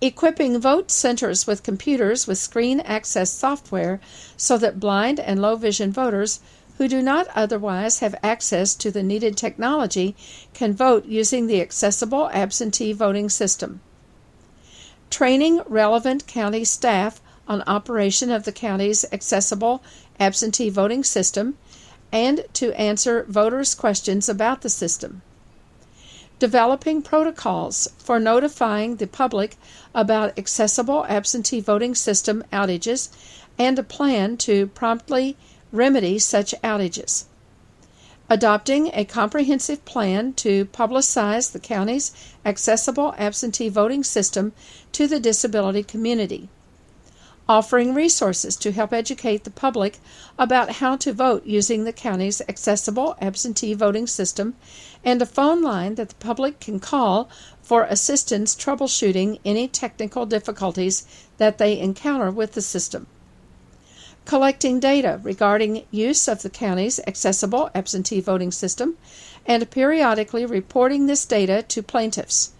A: equipping vote centers with computers with screen access software so that blind and low vision voters who do not otherwise have access to the needed technology can vote using the accessible absentee voting system. Training relevant county staff on operation of the county's accessible absentee voting system and to answer voters' questions about the system developing protocols for notifying the public about accessible absentee voting system outages and a plan to promptly remedy such outages. Adopting a comprehensive plan to publicize the county's accessible absentee voting system to the disability community. Offering resources to help educate the public about how to vote using the county's accessible absentee voting system and a phone line that the public can call for assistance troubleshooting any technical difficulties that they encounter with the system. Collecting data regarding use of the county's accessible absentee voting system and periodically reporting this data to plaintiffs,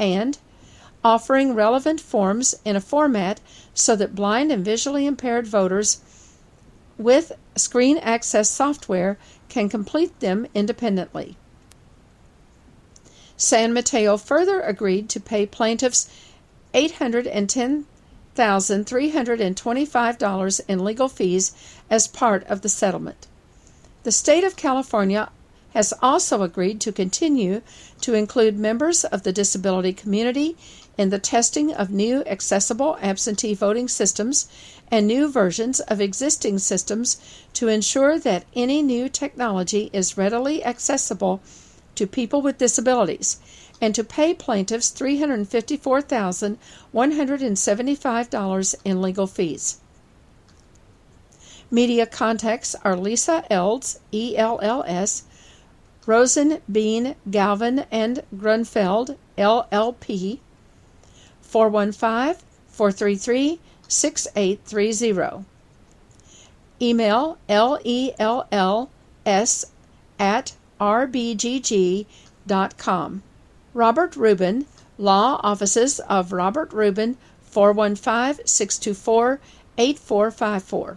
A: and offering relevant forms in a format so that blind and visually impaired voters with screen access software can complete them independently. San Mateo further agreed to pay plaintiffs 810 $1,325 in legal fees as part of the settlement. The state of California has also agreed to continue to include members of the disability community in the testing of new accessible absentee voting systems and new versions of existing systems to ensure that any new technology is readily accessible to people with disabilities and to pay plaintiffs $354,175 in legal fees. Media contacts are Lisa Ells, E L L S, Rosen, Bien, Galvan, and Grunfeld, LLP, 415 433 6830. Email lells at rbgg.com. Robert Rubin, Law Offices of Robert Rubin, 415 624 8454.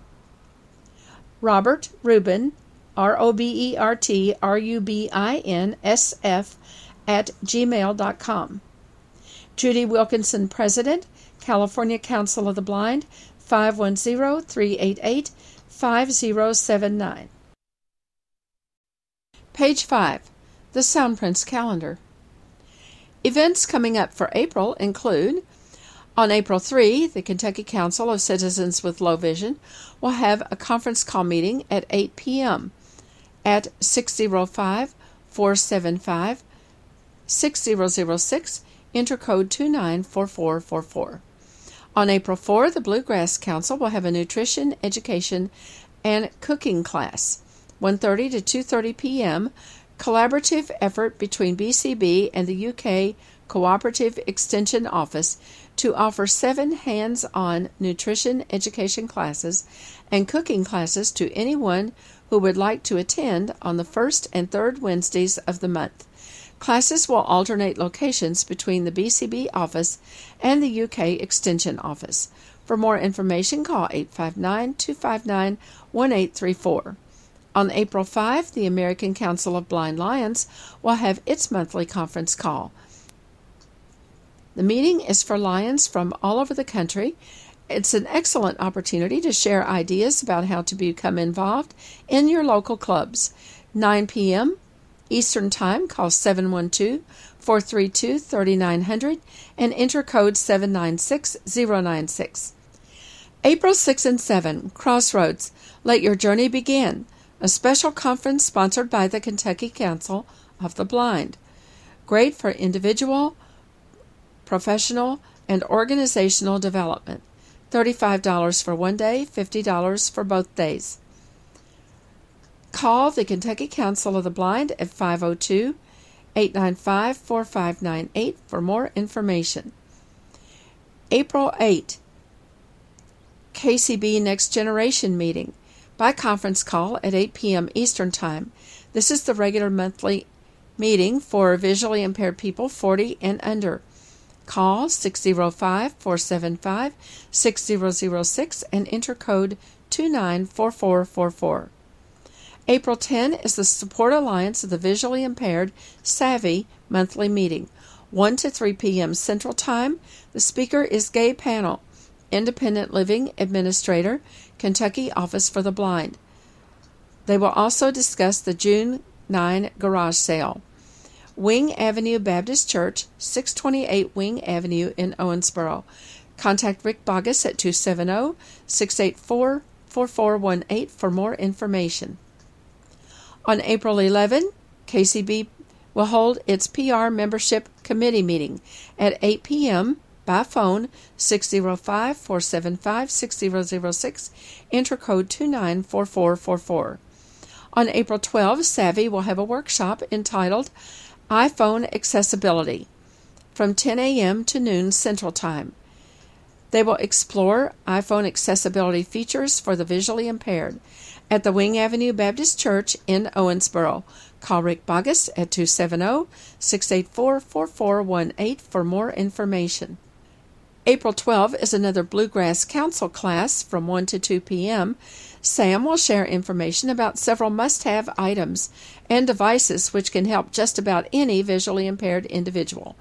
A: Robert Rubin, R O B E R T R U B I N S F, at gmail.com. Judy Wilkinson, President, California Council of the Blind, 510 388 5079. Page 5 The Soundprints Calendar. Events coming up for April include on April 3, the Kentucky Council of Citizens with Low Vision will have a conference call meeting at 8 p.m. at 605 475 6006, intercode 294444. On April 4, the Bluegrass Council will have a nutrition, education, and cooking class, 1:30 to 2:30 p.m collaborative effort between BCB and the UK Cooperative Extension Office to offer seven hands on nutrition education classes and cooking classes to anyone who would like to attend on the first and third Wednesdays of the month. Classes will alternate locations between the BCB office and the UK Extension Office. For more information, call 859 259 1834. On April 5, the American Council of Blind Lions will have its monthly conference call. The meeting is for lions from all over the country. It's an excellent opportunity to share ideas about how to become involved in your local clubs. 9 p.m. Eastern Time, call 712 432 3900 and enter code 796096. April 6 and 7, Crossroads. Let your journey begin a special conference sponsored by the Kentucky Council of the Blind. Great for individual, professional, and organizational development. $35 for one day, $50 for both days. Call the Kentucky Council of the Blind at 502 895 4598 for more information. April 8, KCB Next Generation Meeting by conference call at 8 p.m. Eastern Time. This is the regular monthly meeting for visually impaired people 40 and under. Call 605 475 6006 and enter code 294444. April 10 is the Support Alliance of the Visually Impaired Savvy monthly meeting. 1 to 3 p.m. Central Time. The speaker is Gay Panel, Independent Living Administrator, Kentucky Office for the Blind. They will also discuss the June 9 garage sale. Wing Avenue Baptist Church, 628 Wing Avenue in Owensboro. Contact Rick Bogus at 270 684 4418 for more information. On April 11, KCB will hold its PR membership committee meeting at 8 p.m. by phone 605 475 6006, enter code 294444. On April 12, Savvy will have a workshop entitled iPhone Accessibility from 10 a.m. to noon Central Time. They will explore iPhone accessibility features for the visually impaired at the Wing Avenue Baptist Church in Owensboro. Call Rick Bogus at 270 684 4418 for more information. April 12 is another Bluegrass Council class from 1 to 2 p.m. Sam will share information about several must have items and devices which can help just about any visually impaired individual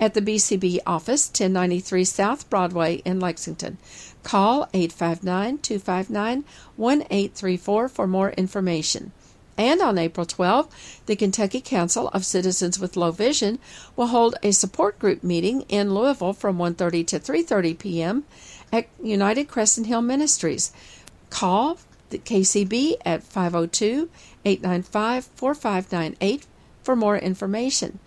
A: at the BCB office, 1093 South Broadway in Lexington. Call 859 259 1834 for more information. And on April 12, the Kentucky Council of Citizens with Low Vision will hold a support group meeting in Louisville from 1:30 to 3:30 p.m. at United Crescent Hill Ministries. Call the KCB at 502-895-4598 for more information.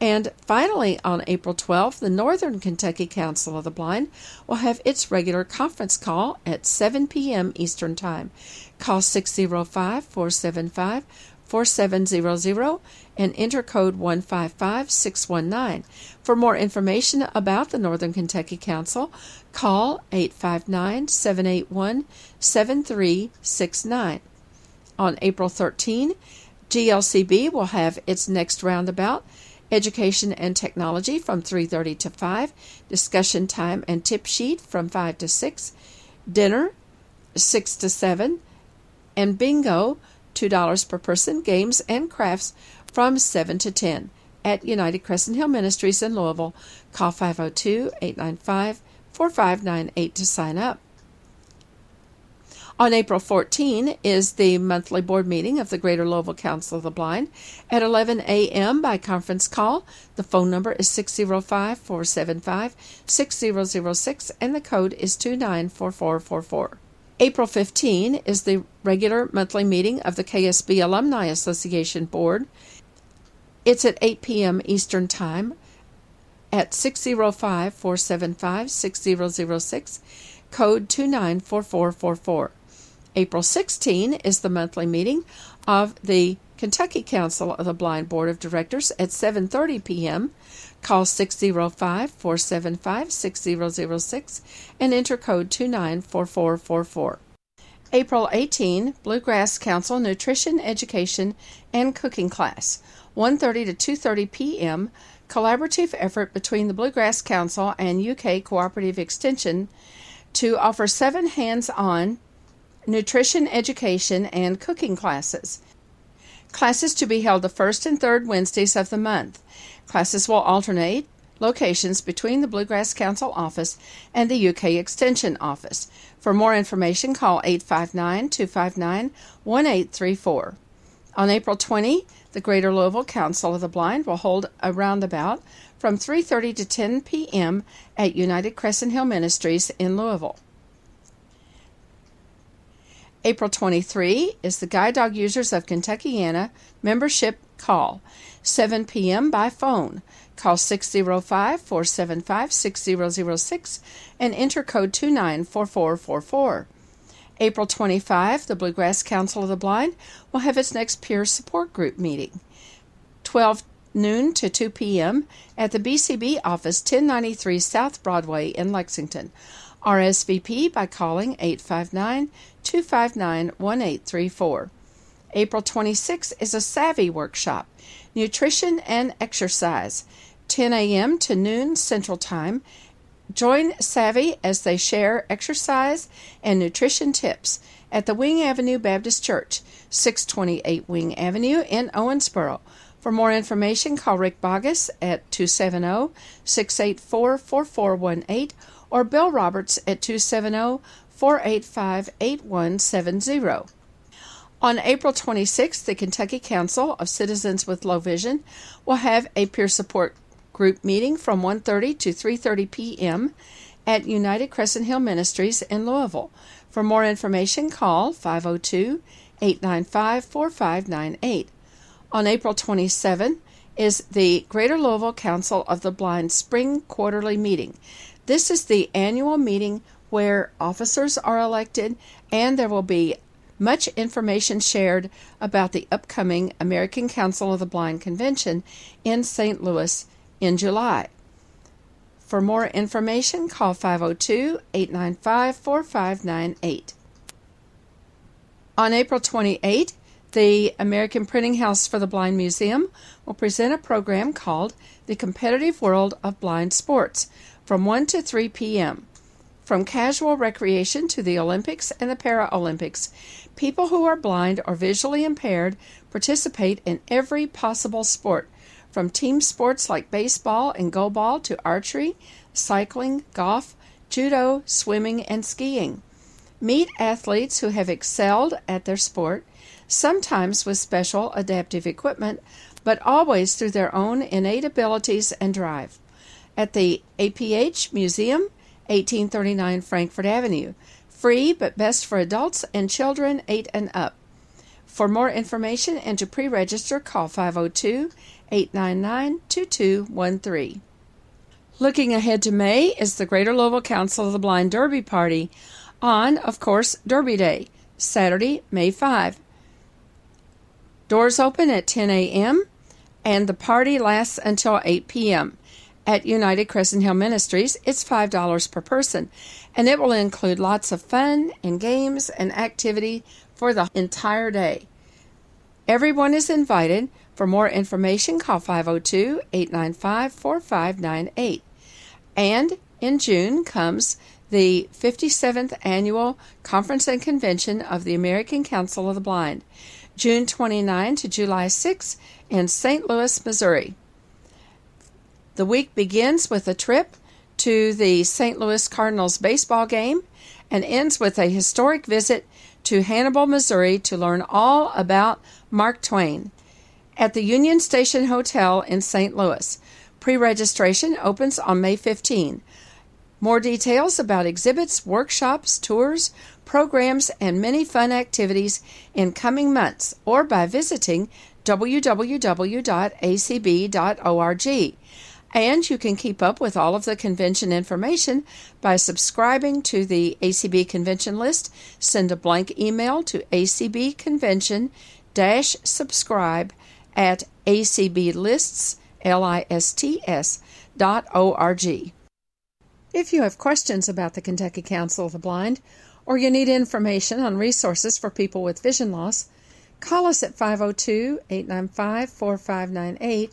A: And finally, on April 12th, the Northern Kentucky Council of the Blind will have its regular conference call at 7 p.m. Eastern Time. Call 605 475 4700 and enter code 155619. For more information about the Northern Kentucky Council, call 859 781 7369. On April 13, GLCB will have its next roundabout education and technology from 3:30 to 5, discussion time and tip sheet from 5 to 6, dinner 6 to 7, and bingo $2 per person, games and crafts from 7 to 10 at United Crescent Hill Ministries in Louisville. Call 502-895-4598 to sign up. On April 14 is the monthly board meeting of the Greater Louisville Council of the Blind at 11 a.m. by conference call. The phone number is 605 475 6006 and the code is 294444. April 15 is the regular monthly meeting of the KSB Alumni Association Board. It's at 8 p.m. Eastern Time at 605 475 6006, code 294444. April 16 is the monthly meeting of the Kentucky Council of the Blind Board of Directors at 7:30 p.m. Call 605-475-6006 and enter code 294444. April 18, Bluegrass Council Nutrition Education and Cooking Class, 1:30 to 2:30 p.m. Collaborative effort between the Bluegrass Council and UK Cooperative Extension to offer seven hands-on nutrition education, and cooking classes. Classes to be held the first and third Wednesdays of the month. Classes will alternate locations between the Bluegrass Council office and the UK Extension office. For more information, call 859 259 1834. On April 20, the Greater Louisville Council of the Blind will hold a roundabout from 3:30 to 10 p.m. at United Crescent Hill Ministries in Louisville. April 23 is the Guide Dog Users of Kentuckiana membership call, 7 p.m. by phone. Call 605 475 6006 and enter code 294444. April 25, the Bluegrass Council of the Blind will have its next peer support group meeting. 12 noon to 2 p.m. at the BCB office 1093 South Broadway in Lexington. RSVP by calling 859 259 1834. April 26 is a Savvy workshop, Nutrition and Exercise, 10 a.m. to noon Central Time. Join Savvy as they share exercise and nutrition tips at the Wing Avenue Baptist Church, 628 Wing Avenue in Owensboro. For more information, call Rick Bogus at 270 684 4418 or Bill Roberts at 270 485 8170. On April 26th, the Kentucky Council of Citizens with Low Vision will have a peer support group meeting from 1:30 to 3:30 p.m. at United Crescent Hill Ministries in Louisville. For more information, call 502-895-4598. On April 27 is the Greater Louisville Council of the Blind Spring Quarterly Meeting. This is the annual meeting where officers are elected and there will be much information shared about the upcoming American Council of the Blind Convention in St. Louis in July. For more information, call 502 895 4598. On April 28, the American Printing House for the Blind Museum will present a program called The Competitive World of Blind Sports from 1 to 3 p.m. From casual recreation to the Olympics and the Paralympics, people who are blind or visually impaired participate in every possible sport, from team sports like baseball and goalball to archery, cycling, golf, judo, swimming, and skiing. Meet athletes who have excelled at their sport, sometimes with special adaptive equipment, but always through their own innate abilities and drive. At the APH Museum, 1839 Frankfort Avenue. Free, but best for adults and children 8 and up. For more information and to pre register, call 502 899 2213. Looking ahead to May is the Greater Louisville Council of the Blind Derby Party on, of course, Derby Day, Saturday, May 5. Doors open at 10 a.m. and the party lasts until 8 p.m. At United Crescent Hill Ministries, it's $5 per person, and it will include lots of fun and games and activity for the entire day. Everyone is invited. For more information, call 502 895 4598. And in June comes the 57th Annual Conference and Convention of the American Council of the Blind, June 29 to July 6 in St. Louis, Missouri. The week begins with a trip to the St. Louis Cardinals baseball game and ends with a historic visit to Hannibal, Missouri to learn all about Mark Twain. At the Union Station Hotel in St. Louis, pre registration opens on May 15. More details about exhibits, workshops, tours, programs, and many fun activities in coming months or by visiting www.acb.org. And you can keep up with all of the convention information by subscribing to the ACB convention list. Send a blank email to acbconvention subscribe at acblists.org. If you have questions about the Kentucky Council of the Blind, or you need information on resources for people with vision loss, call us at 502 895 4598